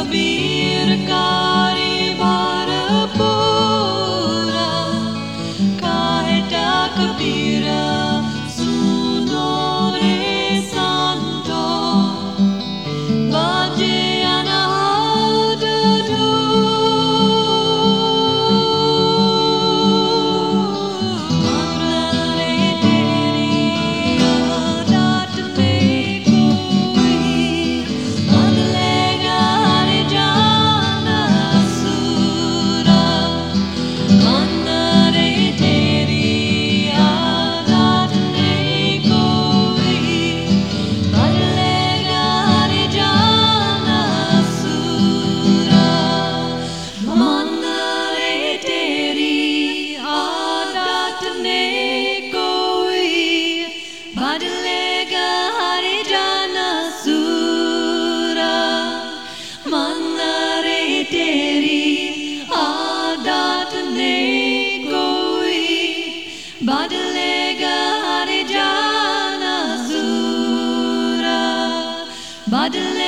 probeer kan. Muddling.